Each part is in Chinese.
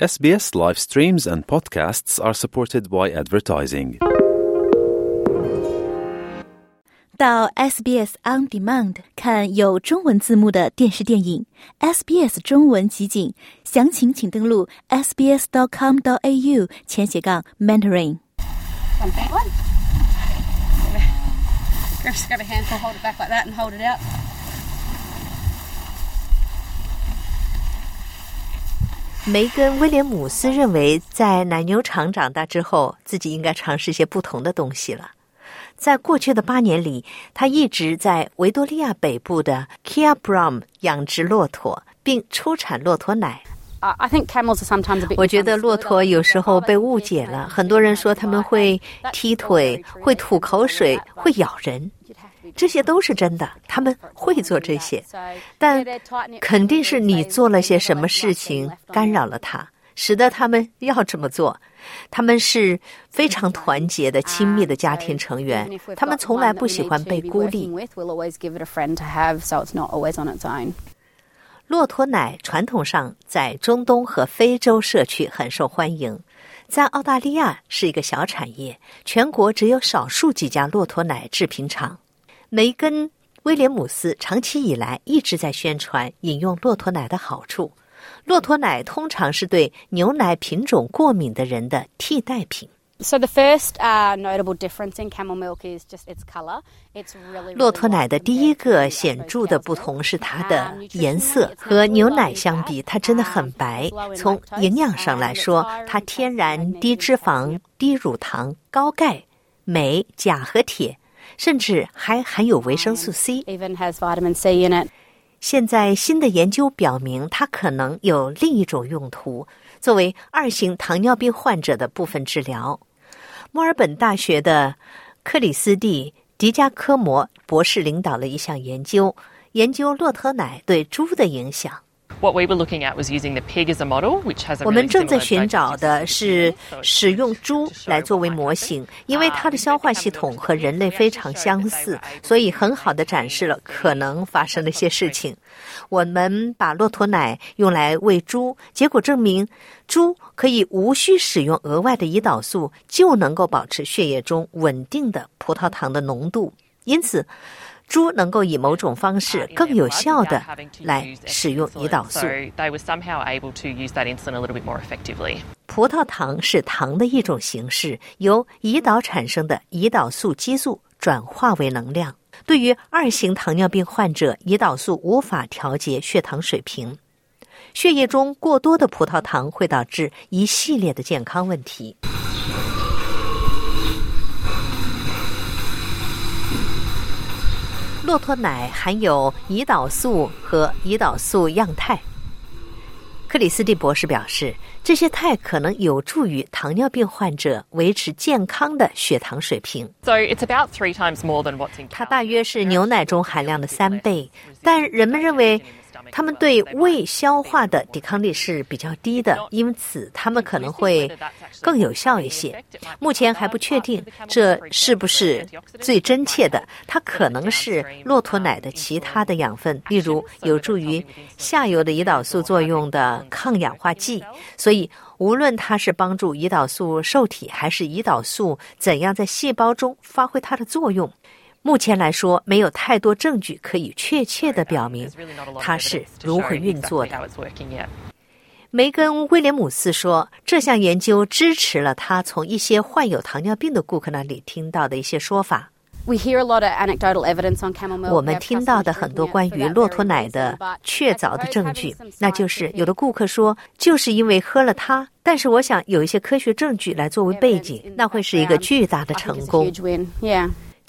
SBS live streams and podcasts are supported by advertising. 到 SBS On Demand 看有中文字幕的电视电影，SBS 中文集锦，详情请登录 sbs.com.au 前斜杠 mentoring。 One big one. Grab, grab a handful, hold it back like that, and hold it out. 梅根·威廉姆斯认为，在奶牛场长大之后，自己应该尝试一些不同的东西了。在过去的八年里，他一直在维多利亚北部的 Kia Brown 养殖骆驼，并出产骆驼奶。Uh, I think camels are sometimes a bit. 我觉得骆驼有时候被误解了，很多人说他们会踢腿、会吐口水、会咬人，这些都是真的，他们会做这些，但肯定是你做了些什么事情干扰了他，使得他们要这么做。他们是非常团结的、亲密的家庭成员，他们从来不喜欢被孤立。骆驼奶传统上在中东和非洲社区很受欢迎，在澳大利亚是一个小产业，全国只有少数几家骆驼奶制品厂。梅根·威廉姆斯长期以来一直在宣传饮用骆驼奶的好处。骆驼奶通常是对牛奶品种过敏的人的替代品。So the first uh, notable difference in camel milk is just its color. It's really. 骆驼奶的第一个显著的不同是它的颜色，和牛奶相比，它真的很白。从营养上来说，它天然低脂肪、低乳糖、高钙、镁、钾和铁，甚至还含有维生素 C。Even has vitamin C in it. 现在新的研究表明，它可能有另一种用途，作为二型糖尿病患者的部分治疗。墨尔本大学的克里斯蒂·迪加科摩博士领导了一项研究，研究骆驼奶对猪的影响。what we were looking at was using the pig as a model which has a 我们正在寻找的是使用猪来作为模型因为它的消化系统和人类非常相似所以很好的展示了可能发生的一些 事情。我们把骆驼奶用来喂猪结果证明猪可以无需使用额外的胰岛素就能够保持血液中稳定的葡萄糖的浓度。因此猪能够以某种方式更有效的来使用胰岛素。葡萄糖是糖的一种形式由胰岛产生的胰岛素激素转化为能量对于二型糖尿病患者胰岛素无法调节血糖水平。血液中过多的葡萄糖会导致一系列的健康问题。骆驼奶含有胰岛素和胰岛素样肽。克里斯蒂博士表示，这些肽可能有助于糖尿病患者维持健康的血糖水平。So it's about three times more than what's in 它大约是牛奶中含量的三倍，但人们认为它们对胃消化的抵抗力是比较低的，因此它们可能会更有效一些。目前还不确定这是不是最真切的，它可能是骆驼奶的其他的养分，例如有助于下游的胰岛素作用的抗氧化剂。所以，无论它是帮助胰岛素受体，还是胰岛素怎样在细胞中发挥它的作用。目前来说没有太多证据可以确切的表明它是如何运作的。梅根威廉姆斯说这项研究支持了他从一些患有糖尿病的顾客那里听到的一些说法。我们听到的很多关于骆驼奶的确凿的证据那就是有的顾客说就是因为喝了它但是我想有一些科学证据来作为背景那会是一个巨大的成功。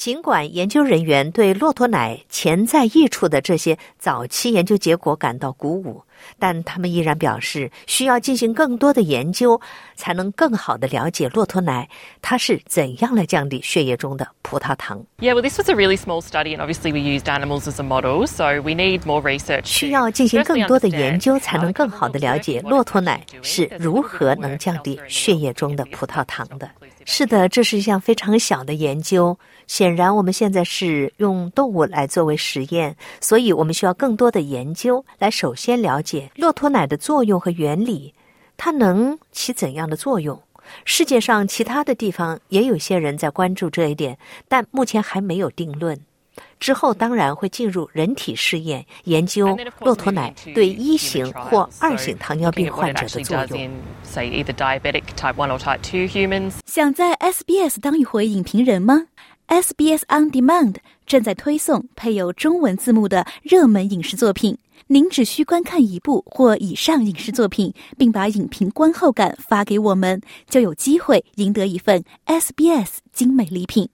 尽管研究人员对骆驼奶潜在益处的这些早期研究结果感到鼓舞，但他们依然表示需要进行更多的研究，才能更好的了解骆驼奶它是怎样来降低血液中的葡萄糖。Yeah, well, this was a really small study，obviously we used animals as a model, so we need more research. 需要进行更多的研究，才能更好的了解骆驼奶是如何能降低血液中的葡萄糖的。是的，这是一项非常小的研究。显然，我们现在是用动物来作为实验，所以我们需要更多的研究来首先了解骆驼奶的作用和原理，它能起怎样的作用？世界上其他的地方也有些人在关注这一点，但目前还没有定论。之后当然会进入人体试验，研究骆驼奶对一型或二型糖尿病患者的作用。想在 SBS 当一回影评人吗？SBS On Demand 正在推送配有中文字幕的热门影视作品。您只需观看一部或以上影视作品，并把影评观后感发给我们，就有机会赢得一份 SBS 精美礼品。